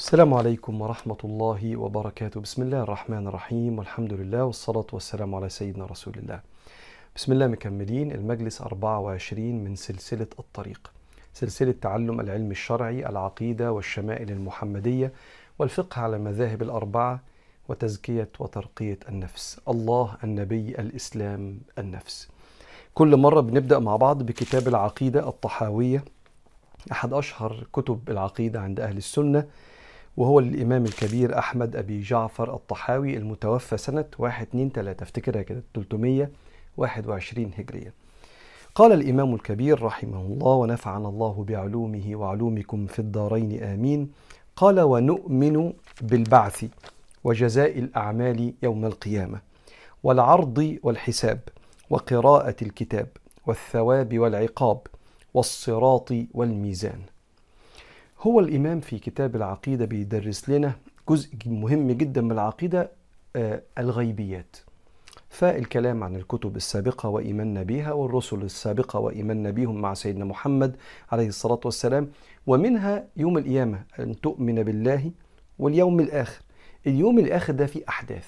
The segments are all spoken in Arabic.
السلام عليكم ورحمة الله وبركاته. بسم الله الرحمن الرحيم. والحمد لله والصلاة والسلام على سيدنا رسول الله. بسم الله مكملين. المجلس 24 من سلسلة الطريق سلسلة تعلم العلم الشرعي العقيدة والشمائل المحمدية والفقه على المذاهب الأربعة وتزكية وترقية النفس. الله النبي الإسلام النفس. كل مرة بنبدأ مع بعض بكتاب العقيدة الطحاوية. أحد أشهر كتب العقيدة عند أهل السنة. وهو الإمام الكبير أحمد أبي جعفر الطحاوي المتوفى سنة 1 2 3 افتكرها كده 321 هجرية. قال الإمام الكبير رحمه الله ونفعنا الله بعلومه وعلومكم في الدارين آمين. قال ونؤمن بالبعث وجزاء الأعمال يوم القيامة والعرض والحساب وقراءة الكتاب والثواب والعقاب والصراط والميزان. هو الإمام في كتاب العقيدة بيدرس لنا جزء مهم جدا من العقيدة آه الغيبيات. فالكلام عن الكتب السابقة وإيماننا بها والرسل السابقة وإيماننا بهم مع سيدنا محمد عليه الصلاة والسلام ومنها يوم القيامة أن تؤمن بالله واليوم الآخر. اليوم الآخر ده فيه أحداث.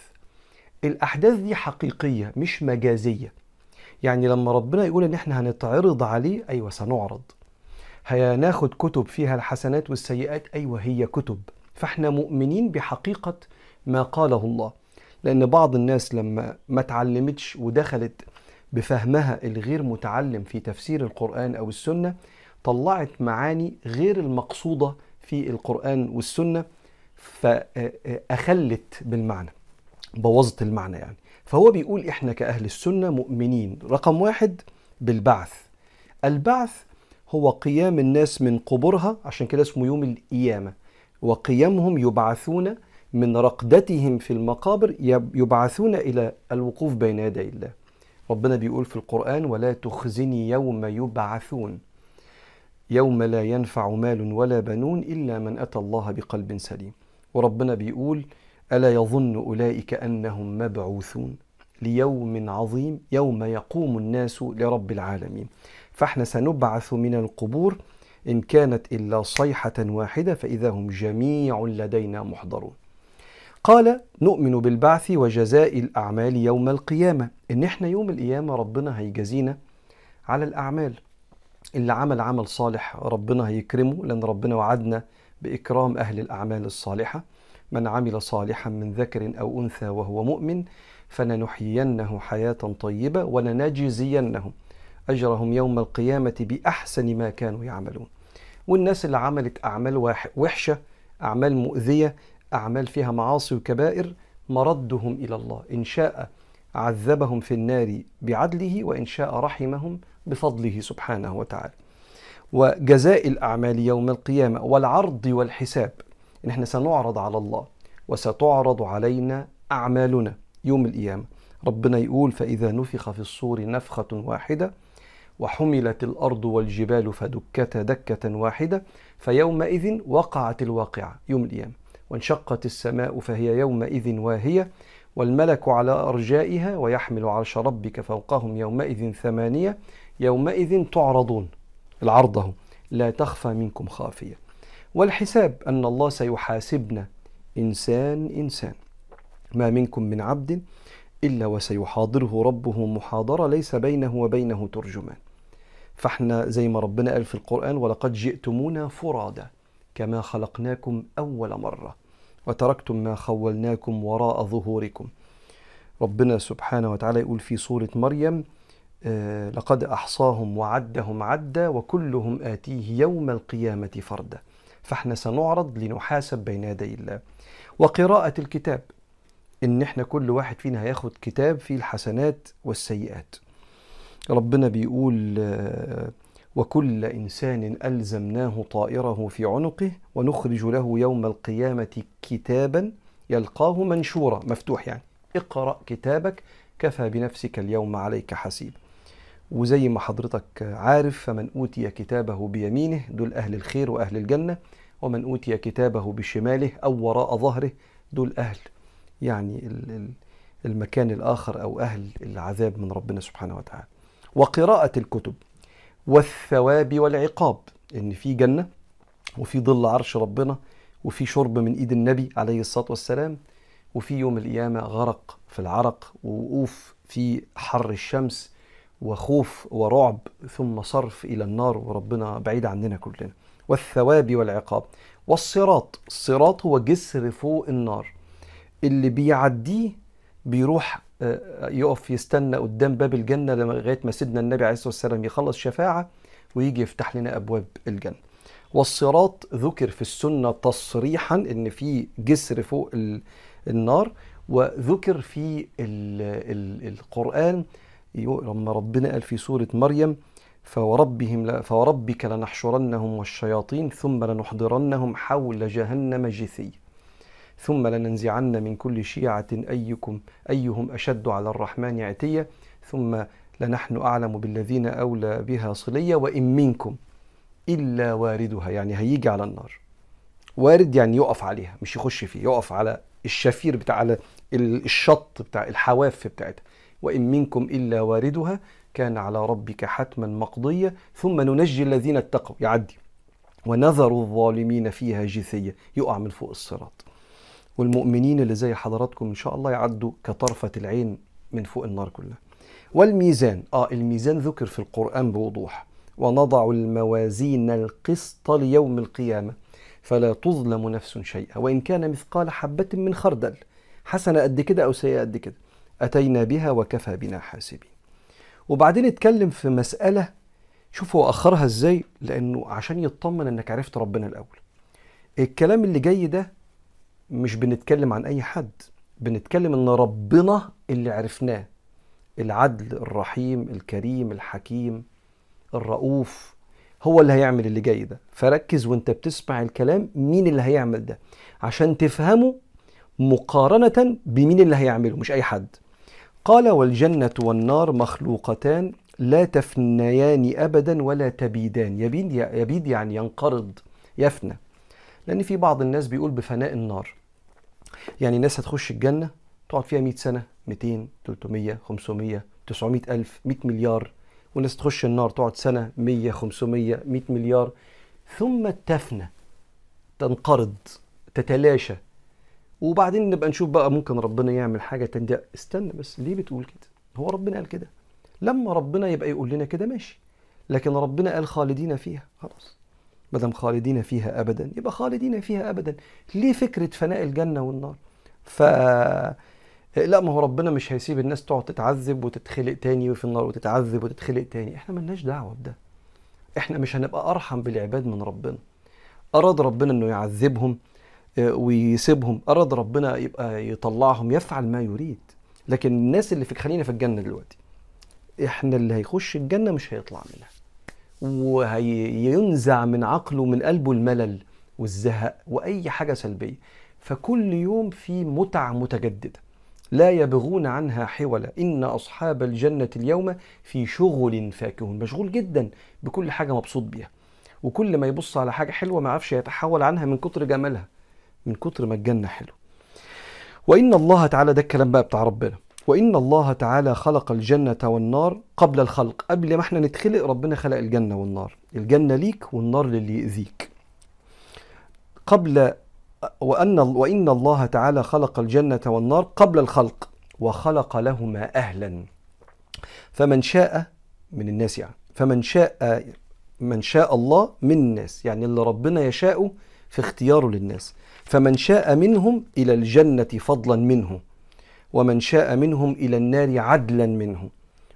الأحداث دي حقيقية مش مجازية. يعني لما ربنا يقول إن إحنا هنتعرض عليه أيوة سنعرض. هناخد كتب فيها الحسنات والسيئات؟ أيوة هي كتب. فإحنا مؤمنين بحقيقة ما قاله الله. لأن بعض الناس لما ما تعلمتش ودخلت بفهمها الغير متعلم في تفسير القرآن أو السنة طلعت معاني غير المقصودة في القرآن والسنة فأخلت بالمعنى بوظت المعنى يعني. فهو بيقول إحنا كأهل السنة مؤمنين. رقم واحد بالبعث. البعث هو قيام الناس من قبورها عشان كده اسمه يوم القيامة. وقيامهم يبعثون من رقدتهم في المقابر يبعثون إلى الوقوف بين يدي الله. ربنا بيقول في القرآن ولا تخزني يوم يبعثون يوم لا ينفع مال ولا بنون إلا من أتى الله بقلب سليم. وربنا بيقول ألا يظن أولئك أنهم مبعوثون ليوم عظيم يوم يقوم الناس لرب العالمين فاحنا سنبعث من القبور إن كانت إلا صيحة واحدة فإذا هم جميع لدينا محضرون. قال نؤمن بالبعث وجزاء الأعمال يوم القيامة. إن إحنا يوم القيامة ربنا هيجازينا على الأعمال. اللي عمل عمل صالح ربنا هيكرمه لأن ربنا وعدنا بإكرام أهل الأعمال الصالحة. من عمل صالحا من ذكر أو أنثى وهو مؤمن فلنحيينه حياة طيبة ولنجزينهم. أجرهم يوم القيامة بأحسن ما كانوا يعملون. والناس اللي عملت أعمال وحشة أعمال مؤذية أعمال فيها معاصي وكبائر مردهم إلى الله. إن شاء عذبهم في النار بعدله وإن شاء رحمهم بفضله سبحانه وتعالى. وجزاء الأعمال يوم القيامة والعرض والحساب إن إحنا سنعرض على الله وستعرض علينا أعمالنا يوم القيامة. ربنا يقول فإذا نفخ في الصور نفخة واحدة وحملت الأرض والجبال فدكتا دكة واحدة فيومئذ وقعت الواقعة يوم القيامة. وانشقت السماء فهي يومئذ واهية والملك على أرجائها ويحمل عرش ربك فوقهم يومئذ ثمانية يومئذ تعرضون. العرضه لا تخفى منكم خافية. والحساب أن الله سيحاسبنا إنسان إنسان. ما منكم من عبد إلا وسيحاضره ربه محاضرة ليس بينه وبينه ترجمان. فاحنا زي ما ربنا قال في القرآن ولقد جئتمونا فرادا كما خلقناكم أول مرة وتركتم ما خولناكم وراء ظهوركم. ربنا سبحانه وتعالى يقول في سورة مريم آه لقد أحصاهم وعدهم عدا وكلهم آتيه يوم القيامة فردا. فاحنا سنعرض لنحاسب بين يدي الله. وقراءة الكتاب إن إحنا كل واحد فينا هياخد كتاب فيه الحسنات والسيئات. ربنا بيقول وكل إنسان ألزمناه طائره في عنقه ونخرج له يوم القيامة كتابا يلقاه منشورا. مفتوح يعني. اقرأ كتابك كفى بنفسك اليوم عليك حسيب. وزي ما حضرتك عارف فمن أوتي كتابه بيمينه دول أهل الخير وأهل الجنة ومن أوتي كتابه بشماله أو وراء ظهره دول أهل يعني المكان الآخر أو أهل العذاب من ربنا سبحانه وتعالى. وقراءة الكتب والثواب والعقاب إن في جنة وفي ظل عرش ربنا وفي شرب من إيد النبي عليه الصلاة والسلام وفي يوم القيامة غرق في العرق ووقوف في حر الشمس وخوف ورعب ثم صرف إلى النار وربنا بعيد عننا كلنا. والثواب والعقاب. والصراط. الصراط هو جسر فوق النار. اللي بيعديه بيروح يقف يستنى قدام باب الجنة لغاية ما سيدنا النبي عليه الصلاة والسلام يخلص شفاعة ويجي يفتح لنا أبواب الجنة. والصراط ذكر في السنة تصريحا إن في جسر فوق النار وذكر في ال ال القرآن لما ربنا قال في سورة مريم فوربهم فوربك لنحشرنهم والشياطين ثم لنحضرنهم حول جهنم جثي ثم لننزعن من كل شيعة أيكم أيهم أشد على الرحمن عتية. ثم لنحن أعلم بالذين أولى بها صلية وإن منكم إلا واردها. يعني هيجي على النار. وارد يعني يقف عليها مش يخش فيه يقف على الشفير بتاع على الشط بتاع الحواف بتاعتها. وإن منكم إلا واردها كان على ربك حتما مقضية. ثم ننجي الذين اتقوا. يعدي. ونذر الظالمين فيها جثية. يقع من فوق الصراط. والمؤمنين اللي زي حضراتكم إن شاء الله يعدوا كطرفة العين من فوق النار كلها. والميزان آه الميزان ذكر في القرآن بوضوح. ونضع الموازين القسط ليوم القيامة. فلا تظلم نفس شيئا. وإن كان مثقال حبة من خردل. حسنة قد كده أو سيئة قد كده. أتينا بها وكفى بنا حاسبين. وبعدين اتكلم في مسألة شوف هو أخرها إزاي؟ لأنه عشان يطمن إنك عرفت ربنا الأول. الكلام اللي جاي ده مش بنتكلم عن أي حد. بنتكلم إن ربنا اللي عرفناه. العدل الرحيم الكريم الحكيم الرؤوف هو اللي هيعمل اللي جاي ده. فركز وأنت بتسمع الكلام مين اللي هيعمل ده. عشان تفهمه مقارنة بمين اللي هيعمله مش أي حد. قال والجنة والنار مخلوقتان لا تفنيان أبدا ولا تبيدان. يبيد, يبيد يعني ينقرض يفنى. لأن في بعض الناس بيقول بفناء النار. يعني ناس هتخش الجنة تقعد فيها 100 سنة 200 300 500 900 ألف 100 مليار. وناس تخش النار تقعد سنة 100 500 100 مليار. ثم تفنى تنقرض تتلاشى. وبعدين نبقى نشوف بقى ممكن ربنا يعمل حاجة تانية استنى بس ليه بتقول كده؟ هو ربنا قال كده. لما ربنا يبقى يقول لنا كده ماشي. لكن ربنا قال خالدين فيها خلاص. ما دام خالدين فيها ابدا. يبقى خالدين فيها ابدا. ليه فكرة فناء الجنة والنار؟ ف لا ما هو ربنا مش هيسيب الناس تقعد تتعذب وتتخلق تاني في النار وتتعذب وتتخلق تاني. إحنا ملناش دعوة بده. إحنا مش هنبقى أرحم بالعباد من ربنا. أراد ربنا إنه يعذبهم آه، ويسيبهم. أراد ربنا يبقى يطلعهم يفعل ما يريد. لكن الناس اللي في خلينا في الجنة دلوقتي. إحنا اللي هيخش الجنة مش هيطلع منها. وهينزع من عقله من قلبه الملل والزهق وأي حاجة سلبية. فكل يوم في متع متجددة لا يبغون عنها حولا. إن أصحاب الجنة اليوم في شغل فاكهون. مشغول جدا بكل حاجة مبسوط بيها. وكل ما يبص على حاجة حلوة ما يعرفش يتحول عنها من كتر جمالها من كتر ما الجنة حلو. وإن الله تعالى ده الكلام بقى بتاع ربنا. وإن الله تعالى خلق الجنة والنار قبل الخلق. قبل ما إحنا نتخلق ربنا خلق الجنة والنار. الجنة ليك والنار للي يؤذيك قبل وأن وإن الله تعالى خلق الجنة والنار قبل الخلق وخلق لهما أهلا. فمن شاء من الناس يعني فمن شاء من شاء الله من الناس يعني اللي ربنا يشاء في اختياره للناس. فمن شاء منهم إلى الجنة فضلا منه. ومن شاء منهم إلى النار عدلا منه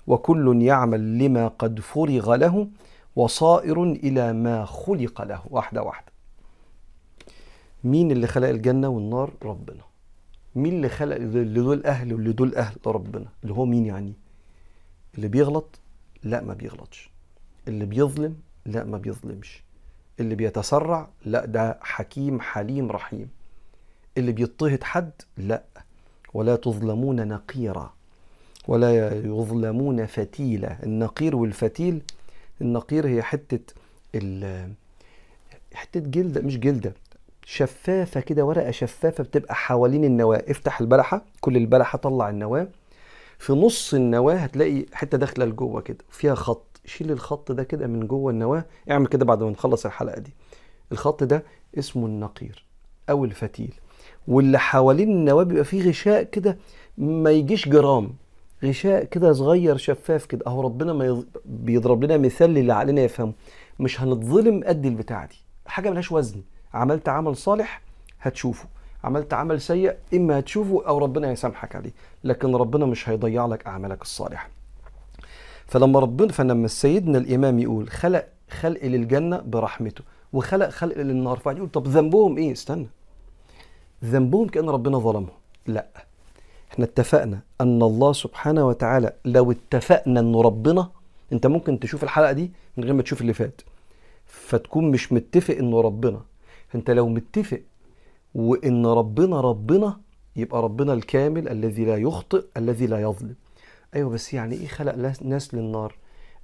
وكل يعمل لما قد فرغ له وصائر إلى ما خلق له. واحدة واحدة. مين اللي خلق الجنة والنار؟ ربنا. مين اللي خلق اللي دول أهل واللي دول أهل ربنا. اللي هو مين يعني؟ اللي بيغلط؟ لا ما بيغلطش. اللي بيظلم؟ لا ما بيظلمش. اللي بيتسرع؟ لا ده حكيم حليم رحيم. اللي بيضطهد حد؟ لا ولا تظلمون نقيرا ولا يظلمون فتيلة النقير والفتيل النقير هي حتة حتة جلدة مش جلدة شفافة كده ورقة شفافة بتبقى حوالين النواة. افتح البلحة كل البلحة طلع النواة. في نص النواة هتلاقي حتة داخلة لجوه كده فيها خط. شيل الخط ده كده من جوه النواة اعمل كده بعد ما نخلص الحلقة دي. الخط ده اسمه النقير أو الفتيل. واللي حوالين النواه بيبقى فيه غشاء كده ما يجيش جرام. غشاء كده صغير شفاف كده. أهو ربنا ما يض... بيضرب لنا مثال للي علينا يفهمه. مش هنتظلم قد البتاعة دي. حاجة ملهاش وزن. عملت عمل صالح هتشوفه. عملت عمل سيء إما هتشوفه أو ربنا يسامحك عليه. لكن ربنا مش هيضيع لك أعمالك الصالحة. فلما ربنا فلما سيدنا الإمام يقول خلق خلق للجنة برحمته وخلق خلق للنار فقعد يقول طب ذنبهم إيه؟ استنى. ذنبهم كأن ربنا ظلمهم. لا. إحنا اتفقنا أن الله سبحانه وتعالى لو اتفقنا انه ربنا أنت ممكن تشوف الحلقة دي من غير ما تشوف اللي فات. فتكون مش متفق انه ربنا. أنت لو متفق وإن ربنا ربنا يبقى ربنا الكامل الذي لا يخطئ الذي لا يظلم. أيوه بس يعني إيه خلق ناس للنار؟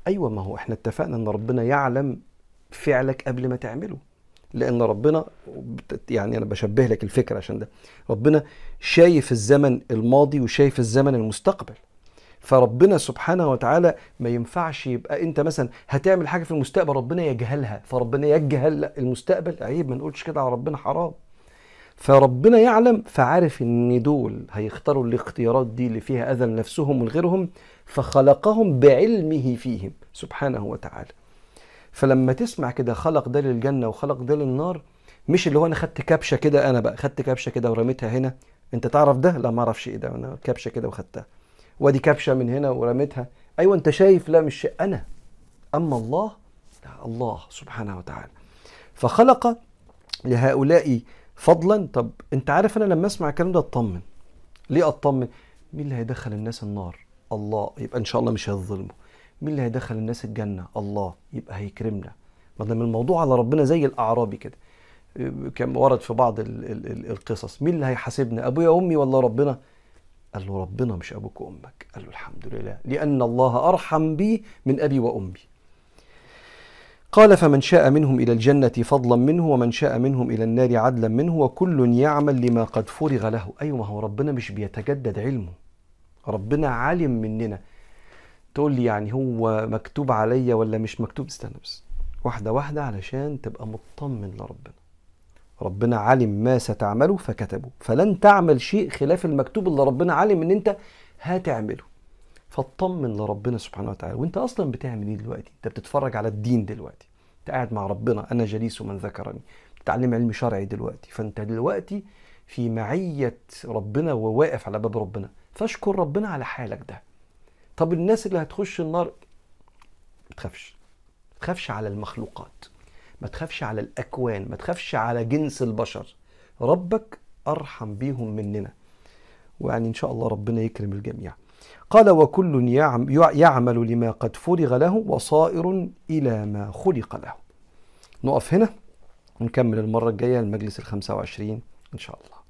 أيوه ما هو إحنا اتفقنا إن ربنا يعلم فعلك قبل ما تعمله. لأن ربنا يعني أنا بشبه لك الفكرة عشان ده. ربنا شايف الزمن الماضي وشايف الزمن المستقبل. فربنا سبحانه وتعالى ما ينفعش يبقى أنت مثلا هتعمل حاجة في المستقبل ربنا يجهلها فربنا يجهل المستقبل. عيب ما نقولش كده على ربنا حرام. فربنا يعلم فعارف إن دول هيختاروا الاختيارات دي اللي فيها أذى لنفسهم ولغيرهم فخلقهم بعلمه فيهم سبحانه وتعالى. فلما تسمع كده خلق ده للجنة وخلق ده للنار مش اللي هو أنا خدت كبشة كده أنا بقى خدت كبشة كده ورميتها هنا. أنت تعرف ده؟ لا ما أعرفش إيه ده. أنا كبشة كده وخدتها. وأدي كبشة من هنا ورميتها. أيوه أنت شايف. لا مش أنا. أما الله؟ لا الله سبحانه وتعالى. فخلق لهؤلاء فضلا. طب أنت عارف أنا لما أسمع الكلام ده أطمن. ليه أطمن؟ مين اللي هيدخل الناس النار؟ الله. يبقى إن شاء الله مش هيظلمه. مين اللي هيدخل الناس الجنة؟ الله. يبقى هيكرمنا. ما دام الموضوع على ربنا زي الأعرابي كده. كان ورد في بعض ال ال ال القصص. مين اللي هيحاسبنا؟ أبويا وامي ولا ربنا؟ قال له ربنا مش أبوك وأمك. قال له الحمد لله. لأن الله أرحم بي من أبي وأمي. قال فمن شاء منهم إلى الجنة فضلا منه ومن شاء منهم إلى النار عدلا منه وكل يعمل لما قد فرغ له. أيوه ما هو ربنا مش بيتجدد علمه. ربنا عالم مننا. تقول لي يعني هو مكتوب عليا ولا مش مكتوب؟ استنى بس. واحدة واحدة علشان تبقى مطمن لربنا. ربنا علم ما ستعمله فكتبه. فلن تعمل شيء خلاف المكتوب اللي ربنا علم إن أنت هتعمله. فاطمن لربنا سبحانه وتعالى. وأنت أصلا بتعمل إيه دلوقتي؟ أنت بتتفرج على الدين دلوقتي. أنت قاعد مع ربنا. أنا جليس من ذكرني. بتتعلم علم شرعي دلوقتي. فأنت دلوقتي في معية ربنا وواقف على باب ربنا. فاشكر ربنا على حالك ده. طب الناس اللي هتخش النار ما تخافش. ما تخافش على المخلوقات. ما تخافش على الأكوان. ما تخافش على جنس البشر. ربك أرحم بيهم مننا. ويعني إن شاء الله ربنا يكرم الجميع. قال وكل يعمل لما قد فرغ له وصائر إلى ما خلق له. نقف هنا. ونكمل المرة الجاية المجلس الخمسة وعشرين إن شاء الله.